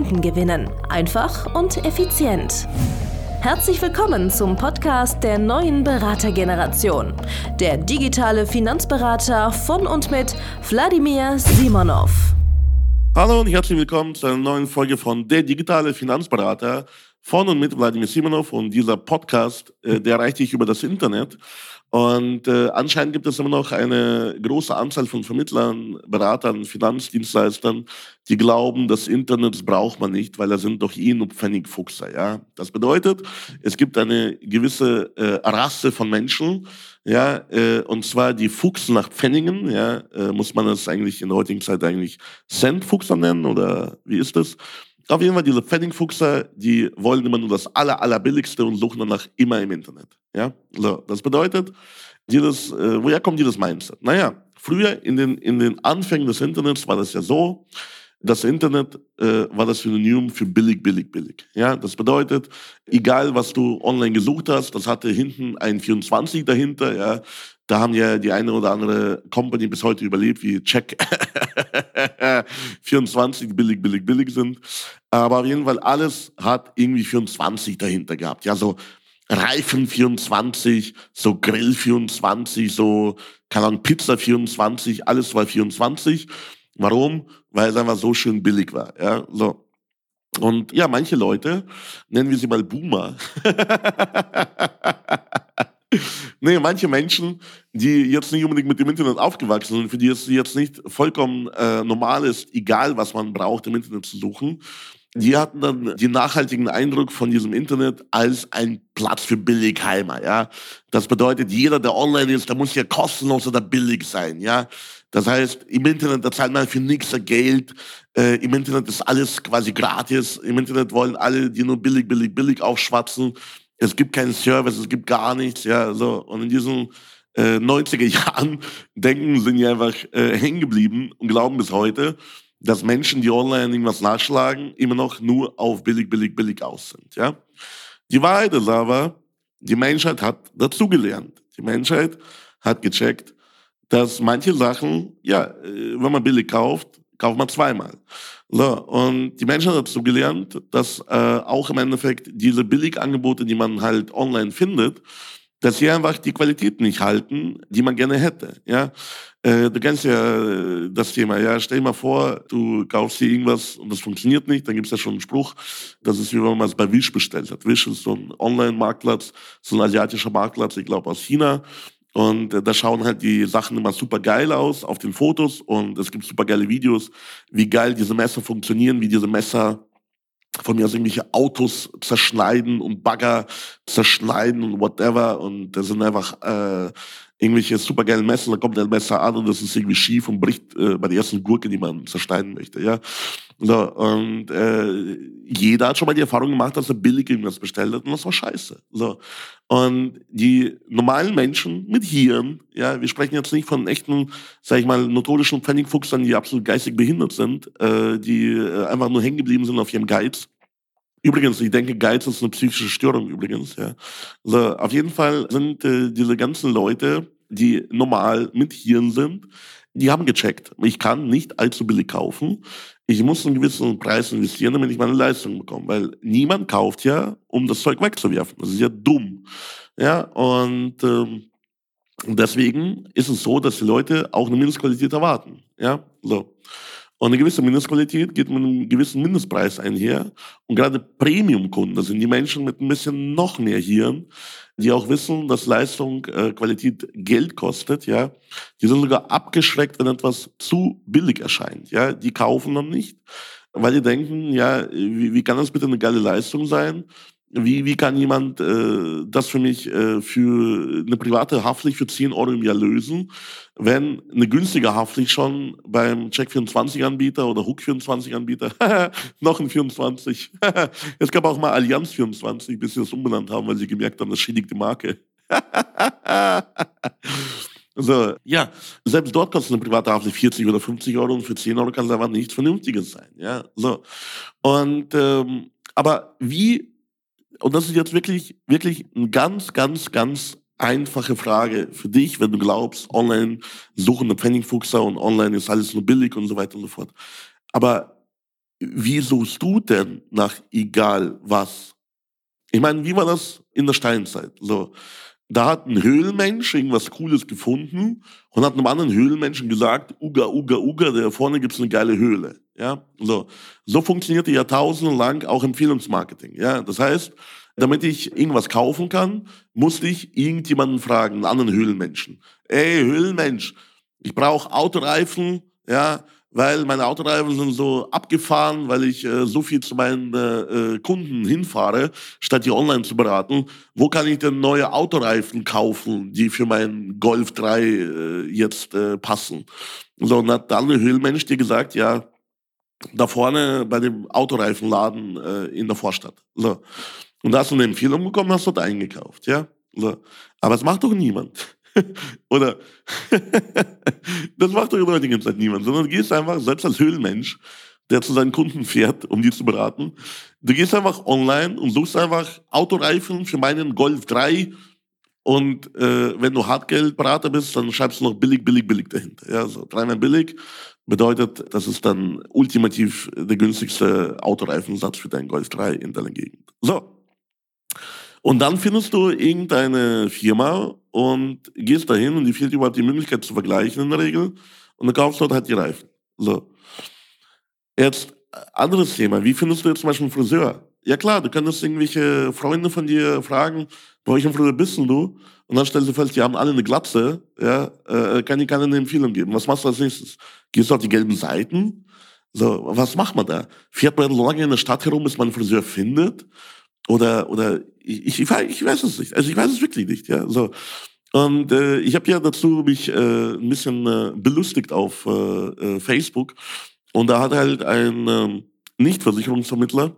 Kunden gewinnen. Einfach und effizient. Herzlich willkommen zum Podcast der neuen Beratergeneration. Der digitale Finanzberater von und mit Wladimir Simonov. Hallo und herzlich willkommen zu einer neuen Folge von Der digitale Finanzberater von und mit Wladimir Simonov. Und dieser Podcast, äh, der erreicht dich über das Internet. Und äh, anscheinend gibt es immer noch eine große Anzahl von Vermittlern, Beratern, Finanzdienstleistern, die glauben, das Internet braucht man nicht, weil da sind doch eh nur Pfennigfuchser. Ja? Das bedeutet, es gibt eine gewisse äh, Rasse von Menschen, ja, äh, und zwar die Fuchs nach Pfennigen, ja, äh, muss man das eigentlich in der heutigen Zeit eigentlich Centfuchser nennen oder wie ist das? Auf jeden Fall diese Pfennigfuchser, die wollen immer nur das aller, allerbilligste und suchen danach immer im Internet. Ja, so, das bedeutet, dieses, äh, woher kommt dieses Mindset? Naja, früher in den, in den Anfängen des Internets war das ja so, das Internet äh, war das Synonym für billig, billig, billig. Ja, das bedeutet, egal was du online gesucht hast, das hatte hinten ein 24 dahinter. Ja, da haben ja die eine oder andere Company bis heute überlebt, wie Check 24 billig, billig, billig sind. Aber auf jeden Fall alles hat irgendwie 24 dahinter gehabt. Ja, so Reifen 24, so Grill 24, so, keine Ahnung, Pizza 24, alles war 24. Warum? Weil es einfach so schön billig war. Ja, so. Und ja, manche Leute, nennen wir sie mal Boomer, nee, manche Menschen, die jetzt nicht unbedingt mit dem Internet aufgewachsen sind, für die es jetzt nicht vollkommen äh, normal ist, egal was man braucht, im Internet zu suchen, die hatten dann den nachhaltigen Eindruck von diesem Internet als ein Platz für Billigheimer, ja. Das bedeutet, jeder, der online ist, der muss ja kostenlos oder billig sein, ja. Das heißt, im Internet, da zahlt man für nichts Geld. Äh, Im Internet ist alles quasi gratis. Im Internet wollen alle, die nur billig, billig, billig aufschwatzen es gibt keinen Service, es gibt gar nichts, ja, so. Und in diesen äh, 90er Jahren denken, sind die einfach äh, hängen geblieben und glauben bis heute, dass Menschen, die online irgendwas nachschlagen, immer noch nur auf billig, billig, billig aus sind, ja. Die Wahrheit ist aber, die Menschheit hat dazugelernt. Die Menschheit hat gecheckt, dass manche Sachen, ja, äh, wenn man billig kauft, kauft man zweimal. So, und die Menschen haben dazu gelernt, dass äh, auch im Endeffekt diese Billigangebote, die man halt online findet, dass sie einfach die Qualität nicht halten, die man gerne hätte. Ja, äh, du kennst ja äh, das Thema. Ja, stell dir mal vor, du kaufst dir irgendwas und das funktioniert nicht, dann gibt's ja schon einen Spruch. Das ist wie wenn man es bei Wish bestellt hat. Wish ist so ein Online-Marktplatz, so ein asiatischer Marktplatz, ich glaube aus China. Und äh, da schauen halt die Sachen immer super geil aus auf den Fotos und es gibt super geile Videos, wie geil diese Messer funktionieren, wie diese Messer von mir aus irgendwelche Autos zerschneiden und Bagger zerschneiden und whatever. Und das sind einfach äh, irgendwelche supergeilen Messer, da kommt ein Messer an und das ist irgendwie schief und bricht äh, bei der ersten Gurke, die man zerschneiden möchte. Ja, so, und äh, jeder hat schon mal die Erfahrung gemacht, dass er billig irgendwas bestellt hat und das war scheiße. So. Und die normalen Menschen mit Hirn, ja, wir sprechen jetzt nicht von echten, sag ich mal, notorischen Pfennigfuchsern, die absolut geistig behindert sind, äh, die äh, einfach nur hängen geblieben sind auf ihrem Geiz. Übrigens, ich denke, Geiz ist eine psychische Störung übrigens. Ja. Also auf jeden Fall sind äh, diese ganzen Leute, die normal mit Hirn sind, die haben gecheckt. Ich kann nicht allzu billig kaufen. Ich muss einen gewissen Preis investieren, damit ich meine Leistung bekomme. Weil niemand kauft ja, um das Zeug wegzuwerfen. Das ist ja dumm. Ja, und ähm, deswegen ist es so, dass die Leute auch eine Mindestqualität erwarten. Ja, so. Und eine gewisse Mindestqualität geht mit einem gewissen Mindestpreis einher. Und gerade Premium-Kunden, das sind die Menschen mit ein bisschen noch mehr Hirn, die auch wissen, dass Leistung, äh, Qualität Geld kostet, ja. Die sind sogar abgeschreckt, wenn etwas zu billig erscheint, ja. Die kaufen dann nicht, weil die denken, ja, wie, wie kann das bitte eine geile Leistung sein? Wie, wie kann jemand äh, das für mich äh, für eine private Haftpflicht für 10 Euro im Jahr lösen, wenn eine günstige Haftpflicht schon beim Check24-Anbieter oder Hook24-Anbieter, noch ein 24, es gab auch mal Allianz 24, bis sie das umbenannt haben, weil sie gemerkt haben, das schädigt die Marke. So, ja, selbst dort kostet eine private Haftpflicht 40 oder 50 Euro und für 10 Euro kann es einfach nichts Vernünftiges sein. Ja, so. Und, ähm, aber wie, und das ist jetzt wirklich, wirklich eine ganz, ganz, ganz einfache Frage für dich, wenn du glaubst, online suchen der Pfennigfuchser und online ist alles nur billig und so weiter und so fort. Aber wie suchst du denn nach egal was? Ich meine, wie war das in der Steinzeit? So, da hat ein Höhlenmensch irgendwas Cooles gefunden und hat einem anderen Höhlenmenschen gesagt, Uga, Uga, Uga, da vorne gibt's eine geile Höhle. Ja, so. So funktionierte jahrtausendelang auch Empfehlungsmarketing. Ja, das heißt, damit ich irgendwas kaufen kann, musste ich irgendjemanden fragen, einen anderen Höhlenmenschen. Ey, Höhlenmensch, ich brauche Autoreifen, ja, weil meine Autoreifen sind so abgefahren, weil ich äh, so viel zu meinen äh, Kunden hinfahre, statt die online zu beraten. Wo kann ich denn neue Autoreifen kaufen, die für meinen Golf 3 äh, jetzt äh, passen? So, und hat dann ein Höhlmensch dir gesagt, ja, da vorne bei dem Autoreifenladen äh, in der Vorstadt. So. Und da hast du eine Empfehlung bekommen, hast dort eingekauft, ja. So. Aber es macht doch niemand. Oder das macht doch in der heutigen Zeit niemand, sondern du gehst einfach, selbst als Höhlenmensch, der zu seinen Kunden fährt, um die zu beraten, du gehst einfach online und suchst einfach Autoreifen für meinen Golf 3 und äh, wenn du Hartgeldberater bist, dann schreibst du noch billig, billig, billig dahinter. Ja, so dreimal billig bedeutet, das ist dann ultimativ der günstigste Autoreifensatz für deinen Golf 3 in deiner Gegend. So. Und dann findest du irgendeine Firma und gehst dahin und die fehlt überhaupt die Möglichkeit zu vergleichen in der Regel und dann kaufst du dort halt die Reifen. So. Jetzt, anderes Thema. Wie findest du jetzt zum Beispiel einen Friseur? Ja klar, du könntest irgendwelche Freunde von dir fragen, bei welchem Friseur bist du? Und dann stellst du fest, die haben alle eine Glatze, ja, äh, kann ich keine Empfehlung geben. Was machst du als nächstes? Gehst du auf die gelben Seiten? So, was macht man da? Fährt man lange in der Stadt herum, bis man einen Friseur findet? Oder, oder ich, ich, ich weiß es nicht. Also ich weiß es wirklich nicht. Ja, so. Und äh, ich habe ja dazu mich äh, ein bisschen äh, belustigt auf äh, äh, Facebook. Und da hat halt ein äh, Nichtversicherungsvermittler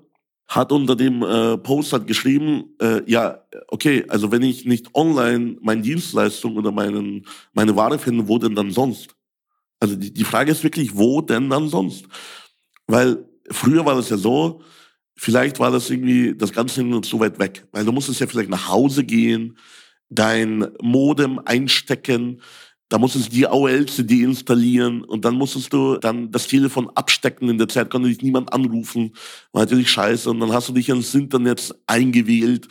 hat unter dem äh, Post hat geschrieben, äh, ja, okay, also wenn ich nicht online meine Dienstleistung oder meinen, meine Ware finde, wo denn dann sonst? Also die, die Frage ist wirklich, wo denn dann sonst? Weil früher war das ja so, Vielleicht war das irgendwie das Ganze nur zu weit weg, weil du musstest ja vielleicht nach Hause gehen, dein Modem einstecken, da musstest du die AOL-CD installieren und dann musstest du dann das Telefon abstecken. In der Zeit konnte dich niemand anrufen. War natürlich scheiße. Und dann hast du dich ins Internet eingewählt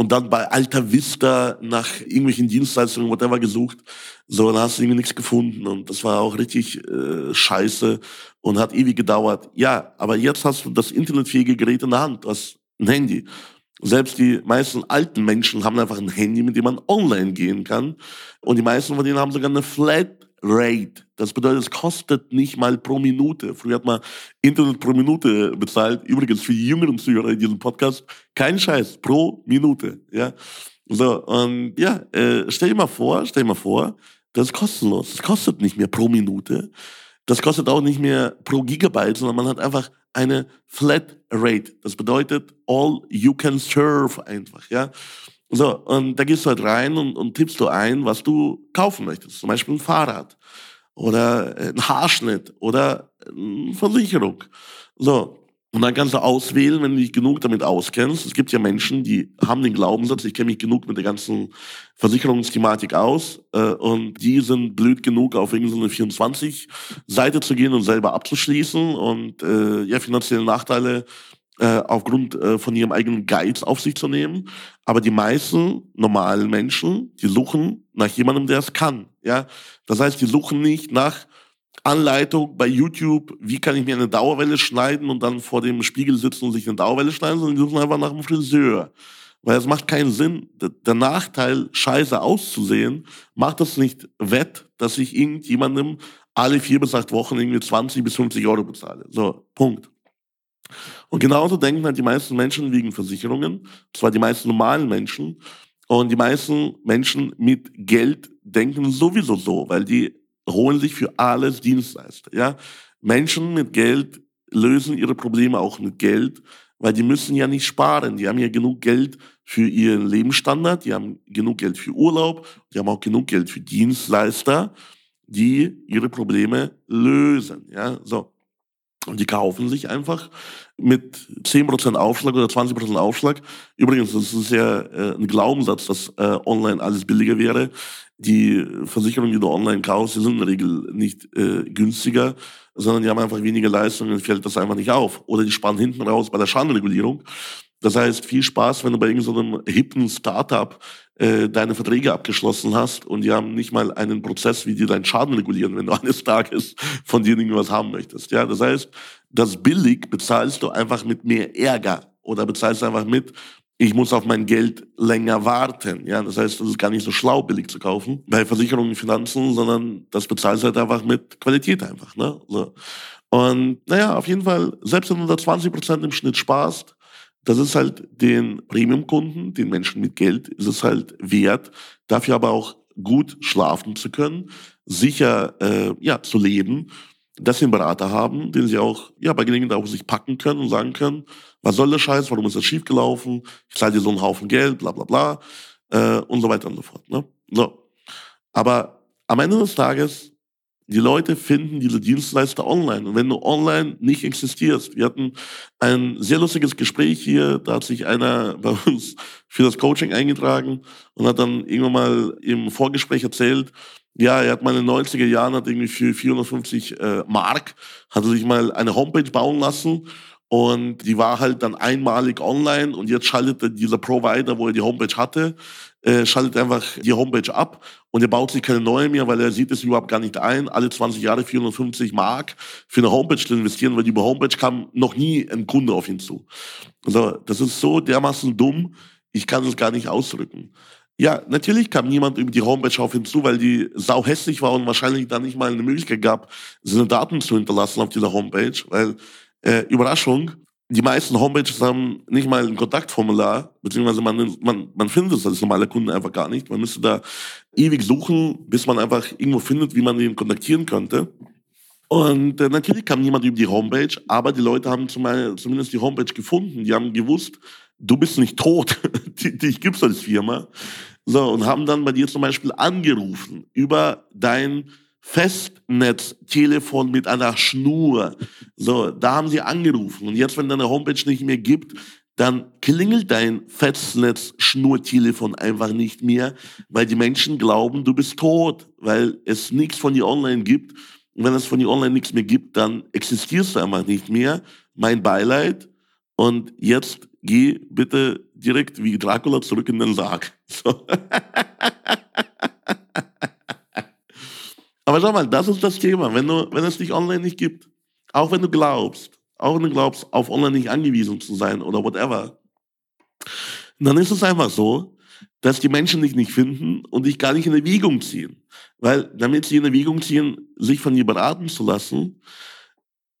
und dann bei Alta Vista nach irgendwelchen Dienstleistungen, whatever, gesucht. So, dann hast du irgendwie nichts gefunden. Und das war auch richtig äh, scheiße und hat ewig gedauert. Ja, aber jetzt hast du das internetfähige Gerät in der Hand. Du hast ein Handy. Selbst die meisten alten Menschen haben einfach ein Handy, mit dem man online gehen kann. Und die meisten von denen haben sogar eine Flatrate. Das bedeutet, es kostet nicht mal pro Minute. Früher hat man Internet pro Minute bezahlt. Übrigens für die jüngeren Zuhörer in diesem Podcast, kein Scheiß, pro Minute. Ja, so und ja, äh, stell dir mal vor, stell dir mal vor, das ist kostenlos. Das kostet nicht mehr pro Minute. Das kostet auch nicht mehr pro Gigabyte, sondern man hat einfach eine Flat Rate. Das bedeutet all you can serve einfach, ja. So, und da gehst du halt rein und, und tippst du ein, was du kaufen möchtest. Zum Beispiel ein Fahrrad oder ein Haarschnitt oder eine Versicherung. So, und dann kannst du auswählen, wenn du dich genug damit auskennst. Es gibt ja Menschen, die haben den Glaubenssatz, ich kenne mich genug mit der ganzen Versicherungsthematik aus äh, und die sind blöd genug, auf irgendeine 24-Seite zu gehen und selber abzuschließen und äh, ja, finanzielle Nachteile äh, aufgrund äh, von ihrem eigenen Geiz auf sich zu nehmen. Aber die meisten normalen Menschen, die suchen nach jemandem, der es kann. Ja, Das heißt, die suchen nicht nach Anleitung bei YouTube, wie kann ich mir eine Dauerwelle schneiden und dann vor dem Spiegel sitzen und sich eine Dauerwelle schneiden, sondern die suchen einfach nach einem Friseur. Weil es macht keinen Sinn. Der Nachteil, scheiße auszusehen, macht es nicht wett, dass ich irgendjemandem alle vier bis acht Wochen irgendwie 20 bis 50 Euro bezahle. So, Punkt. Und genauso denken halt die meisten Menschen wegen Versicherungen, zwar die meisten normalen Menschen, und die meisten Menschen mit Geld denken sowieso so, weil die holen sich für alles Dienstleister. Ja? Menschen mit Geld lösen ihre Probleme auch mit Geld, weil die müssen ja nicht sparen. Die haben ja genug Geld für ihren Lebensstandard, die haben genug Geld für Urlaub, die haben auch genug Geld für Dienstleister, die ihre Probleme lösen. Ja, so. Und die kaufen sich einfach mit 10% Aufschlag oder 20% Aufschlag. Übrigens, das ist ja äh, ein Glaubenssatz, dass äh, online alles billiger wäre. Die Versicherungen, die du online kaufst, sind in der Regel nicht äh, günstiger, sondern die haben einfach weniger Leistung und fällt das einfach nicht auf. Oder die sparen hinten raus bei der Schadenregulierung. Das heißt, viel Spaß, wenn du bei irgendeinem so hippen Startup äh, deine Verträge abgeschlossen hast und die haben nicht mal einen Prozess, wie die deinen Schaden regulieren, wenn du eines Tages von denen irgendwas haben möchtest. Ja, das heißt, das billig bezahlst du einfach mit mehr Ärger oder bezahlst einfach mit, ich muss auf mein Geld länger warten. Ja, das heißt, es ist gar nicht so schlau, billig zu kaufen bei Versicherungen, Finanzen, sondern das bezahlst du halt einfach mit Qualität einfach. Ne? So. Und naja, auf jeden Fall, selbst wenn du da 20 Prozent im Schnitt sparst, das ist halt den Premium-Kunden, den Menschen mit Geld, ist es halt wert, dafür aber auch gut schlafen zu können, sicher äh, ja, zu leben, dass sie einen Berater haben, den sie auch ja, bei Gelegenheit auch sich packen können und sagen können, was soll der Scheiß, warum ist das schiefgelaufen, ich zahle dir so einen Haufen Geld, bla bla bla äh, und so weiter und so fort. Ne? So. Aber am Ende des Tages die Leute finden diese Dienstleister online. Und wenn du online nicht existierst, wir hatten ein sehr lustiges Gespräch hier, da hat sich einer bei uns für das Coaching eingetragen und hat dann irgendwann mal im Vorgespräch erzählt, ja, er hat mal in den 90er Jahren, hat irgendwie für 450 äh, Mark, hat er sich mal eine Homepage bauen lassen und die war halt dann einmalig online und jetzt schaltet dieser Provider, wo er die Homepage hatte, äh, schaltet einfach die Homepage ab und er baut sich keine neue mehr, weil er sieht es überhaupt gar nicht ein, alle 20 Jahre 450 Mark für eine Homepage zu investieren, weil über Homepage kam noch nie ein Kunde auf ihn zu. Also das ist so dermaßen dumm, ich kann es gar nicht ausdrücken. Ja, natürlich kam niemand über die Homepage auf ihn zu, weil die sau hässlich war und wahrscheinlich dann nicht mal eine Möglichkeit gab, seine Daten zu hinterlassen auf dieser Homepage, weil äh, Überraschung, die meisten Homepages haben nicht mal ein Kontaktformular, beziehungsweise man, man, man findet es als normaler Kunde einfach gar nicht. Man müsste da ewig suchen, bis man einfach irgendwo findet, wie man ihn kontaktieren könnte. Und äh, natürlich kam niemand über die Homepage, aber die Leute haben zum, zumindest die Homepage gefunden. Die haben gewusst, du bist nicht tot, dich gibt's als Firma. So, und haben dann bei dir zum Beispiel angerufen über dein Festnetztelefon mit einer Schnur. So, da haben sie angerufen. Und jetzt, wenn deine Homepage nicht mehr gibt, dann klingelt dein Festnetz-Schnurtelefon einfach nicht mehr, weil die Menschen glauben, du bist tot, weil es nichts von dir online gibt. Und wenn es von dir online nichts mehr gibt, dann existierst du einfach nicht mehr. Mein Beileid. Und jetzt geh bitte direkt wie Dracula zurück in den Sarg. So. Aber schau mal, das ist das Thema. Wenn, du, wenn es dich online nicht gibt, auch wenn du glaubst, auch wenn du glaubst, auf online nicht angewiesen zu sein oder whatever, dann ist es einfach so, dass die Menschen dich nicht finden und dich gar nicht in Erwägung ziehen. Weil damit sie in Erwägung ziehen, sich von dir beraten zu lassen,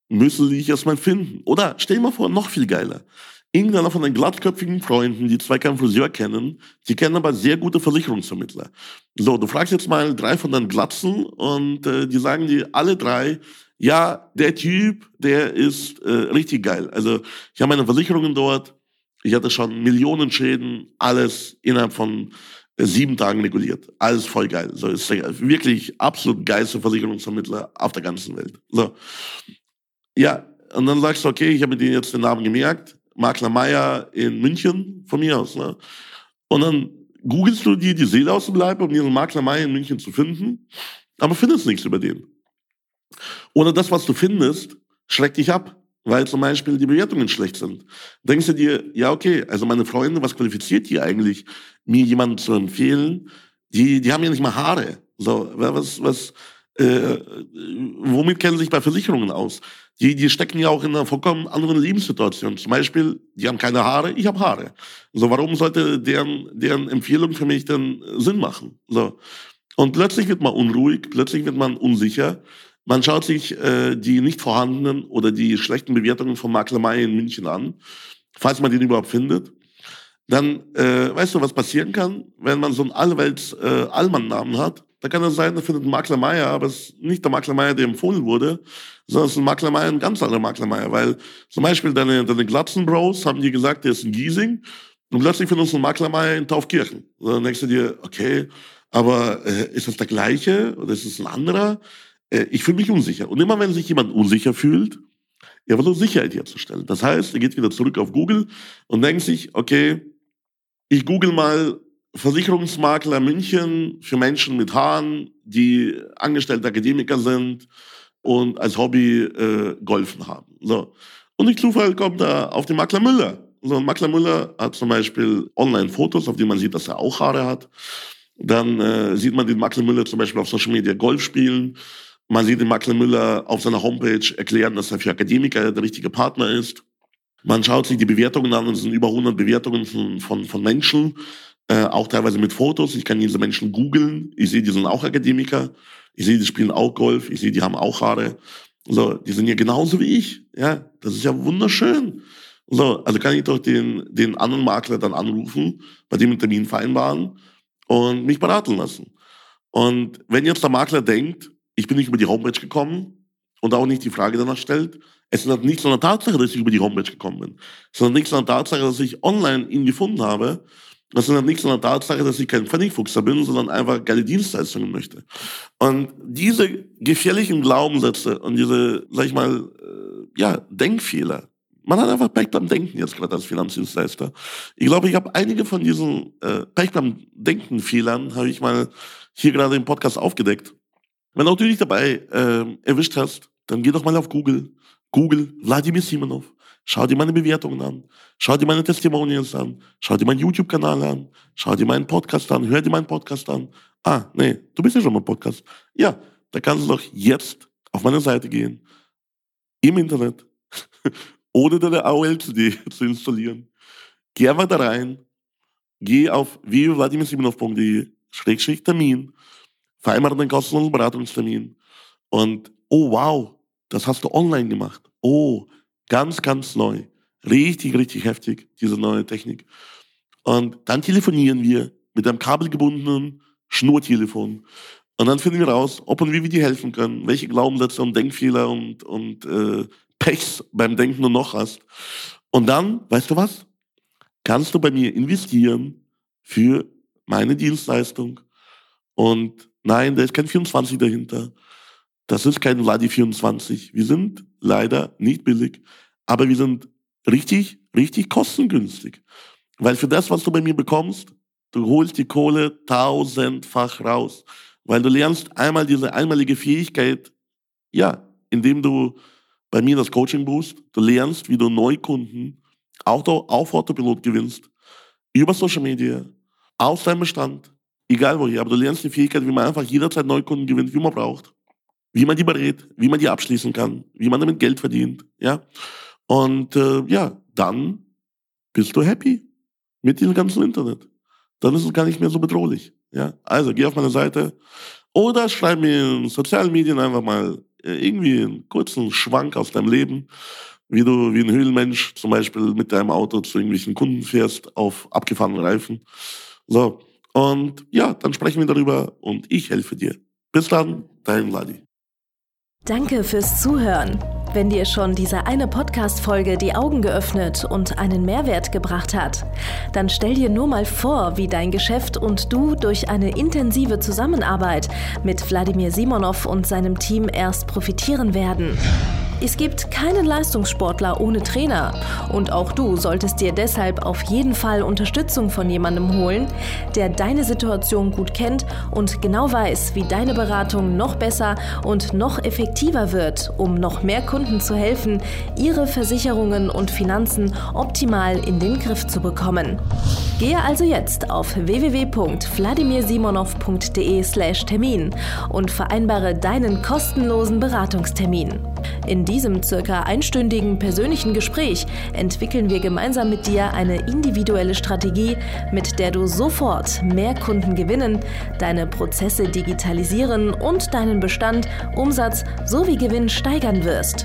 müssen sie dich erstmal finden. Oder stell dir mal vor, noch viel geiler irgendeiner von den glattköpfigen Freunden, die zwei keinen Friseur kennen, die kennen aber sehr gute Versicherungsvermittler. So, du fragst jetzt mal drei von den Glatzen und äh, die sagen dir alle drei, ja, der Typ, der ist äh, richtig geil. Also ich habe meine Versicherungen dort, ich hatte schon Millionen Schäden, alles innerhalb von äh, sieben Tagen reguliert. Alles voll geil. So ist wirklich absolut geilste Versicherungsvermittler auf der ganzen Welt. So. Ja, und dann sagst du, okay, ich habe dir jetzt den Namen gemerkt, Makler Meier in München, von mir aus. Ne? Und dann googelst du dir die Seele aus dem Leib, um diesen Makler Meier in München zu finden, aber findest nichts über den. Oder das, was du findest, schreckt dich ab, weil zum Beispiel die Bewertungen schlecht sind. Denkst du dir, ja, okay, also meine Freunde, was qualifiziert die eigentlich, mir jemanden zu empfehlen? Die, die haben ja nicht mal Haare. So, was, was, äh, womit kennen sie sich bei Versicherungen aus? Die, die stecken ja auch in einer vollkommen anderen Lebenssituation. Zum Beispiel, die haben keine Haare, ich habe Haare. So, warum sollte deren, deren Empfehlung für mich denn Sinn machen? So. Und plötzlich wird man unruhig, plötzlich wird man unsicher, Man schaut sich äh, die nicht vorhandenen oder die schlechten Bewertungen von Makler May in München an, falls man den überhaupt findet. Dann äh, weißt du, was passieren kann, wenn man so einen allwelts äh, Allmann-Namen hat. Da kann es sein, da findet ein Makler Meier, aber es ist nicht der Makler Meier, der empfohlen wurde, sondern es ist ein Makler Meier, ein ganz anderer Makler Meier. Weil zum Beispiel deine, deine Glatzen-Bros haben dir gesagt, der ist ein Giesing und plötzlich findest du einen Makler Meier in Taufkirchen. Und dann denkst du dir, okay, aber äh, ist das der gleiche oder ist es ein anderer? Äh, ich fühle mich unsicher. Und immer wenn sich jemand unsicher fühlt, er versucht Sicherheit herzustellen. Das heißt, er geht wieder zurück auf Google und denkt sich, okay, ich google mal Versicherungsmakler München für Menschen mit Haaren, die angestellte Akademiker sind und als Hobby äh, Golfen haben. So. Und durch Zufall kommt er auf den Makler Müller. So, und Makler Müller hat zum Beispiel Online-Fotos, auf denen man sieht, dass er auch Haare hat. Dann äh, sieht man den Makler Müller zum Beispiel auf Social Media Golf spielen. Man sieht den Makler Müller auf seiner Homepage erklären, dass er für Akademiker der richtige Partner ist. Man schaut sich die Bewertungen an, es sind über 100 Bewertungen von, von, von Menschen, äh, auch teilweise mit Fotos. Ich kann diese Menschen googeln. Ich sehe, die sind auch Akademiker. Ich sehe, die spielen auch Golf. Ich sehe, die haben auch Haare. So, die sind ja genauso wie ich. Ja, das ist ja wunderschön. So, also kann ich doch den, den anderen Makler dann anrufen, bei dem einen Termin vereinbaren und mich beraten lassen. Und wenn jetzt der Makler denkt, ich bin nicht über die Homepage gekommen und auch nicht die Frage danach stellt, es ist nichts an der Tatsache, dass ich über die Homepage gekommen bin. Es ist nichts an der Tatsache, dass ich online ihn gefunden habe. Das ist nichts an der Tatsache, dass ich kein Pfennigfuchser bin, sondern einfach geile Dienstleistungen möchte. Und diese gefährlichen Glaubenssätze und diese, sag ich mal, äh, ja, Denkfehler, man hat einfach Pech beim Denken jetzt gerade als Finanzdienstleister. Ich glaube, ich habe einige von diesen äh, Pech beim Denken-Fehlern, habe ich mal hier gerade im Podcast aufgedeckt. Wenn du dich dabei äh, erwischt hast, dann geh doch mal auf Google Google Wladimir Simonov. Schau dir meine Bewertungen an. Schau dir meine Testimonials an. Schau dir meinen YouTube-Kanal an. Schau dir meinen Podcast an. Hör dir meinen Podcast an. Ah, nee, du bist ja schon mal Podcast. Ja, da kannst du doch jetzt auf meine Seite gehen. Im Internet. ohne deine AOL-CD zu installieren. Geh einfach da rein. Geh auf www.vladimirsimonov.de Schrägstrich Termin. Vereinbare einen kostenlosen Beratungstermin. Und, oh wow, das hast du online gemacht. Oh, ganz, ganz neu. Richtig, richtig heftig, diese neue Technik. Und dann telefonieren wir mit einem kabelgebundenen Schnurtelefon. Und dann finden wir raus, ob und wie wir dir helfen können, welche Glaubenssätze und Denkfehler und, und äh, Pechs beim Denken du noch hast. Und dann, weißt du was? Kannst du bei mir investieren für meine Dienstleistung. Und nein, da ist kein 24 dahinter. Das ist kein Vladi 24. Wir sind leider nicht billig, aber wir sind richtig, richtig kostengünstig. Weil für das, was du bei mir bekommst, du holst die Kohle tausendfach raus. Weil du lernst einmal diese einmalige Fähigkeit, ja, indem du bei mir das Coaching buchst, du lernst, wie du Neukunden auch auf Autopilot gewinnst, über Social Media, aus deinem Bestand, egal woher, aber du lernst die Fähigkeit, wie man einfach jederzeit Neukunden gewinnt, wie man braucht wie man die berät, wie man die abschließen kann, wie man damit Geld verdient, ja. Und äh, ja, dann bist du happy mit diesem ganzen Internet. Dann ist es gar nicht mehr so bedrohlich, ja. Also geh auf meine Seite oder schreib mir in sozialen Medien einfach mal äh, irgendwie einen kurzen Schwank aus deinem Leben, wie du wie ein Höhlenmensch zum Beispiel mit deinem Auto zu irgendwelchen Kunden fährst auf abgefahrenen Reifen. So. Und ja, dann sprechen wir darüber und ich helfe dir. Bis dann, dein Vladi. Danke fürs Zuhören. Wenn dir schon diese eine Podcast-Folge die Augen geöffnet und einen Mehrwert gebracht hat, dann stell dir nur mal vor, wie dein Geschäft und du durch eine intensive Zusammenarbeit mit Wladimir Simonov und seinem Team erst profitieren werden. Es gibt keinen Leistungssportler ohne Trainer und auch du solltest dir deshalb auf jeden Fall Unterstützung von jemandem holen, der deine Situation gut kennt und genau weiß, wie deine Beratung noch besser und noch effektiver wird, um noch mehr Kunden zu helfen, ihre Versicherungen und Finanzen optimal in den Griff zu bekommen. Gehe also jetzt auf www.wladimirsimonov.de/termin und vereinbare deinen kostenlosen Beratungstermin. In diesem circa einstündigen persönlichen Gespräch entwickeln wir gemeinsam mit dir eine individuelle Strategie, mit der du sofort mehr Kunden gewinnen, deine Prozesse digitalisieren und deinen Bestand, Umsatz sowie Gewinn steigern wirst.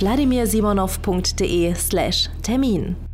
www.wladimirsimonov.de/termin.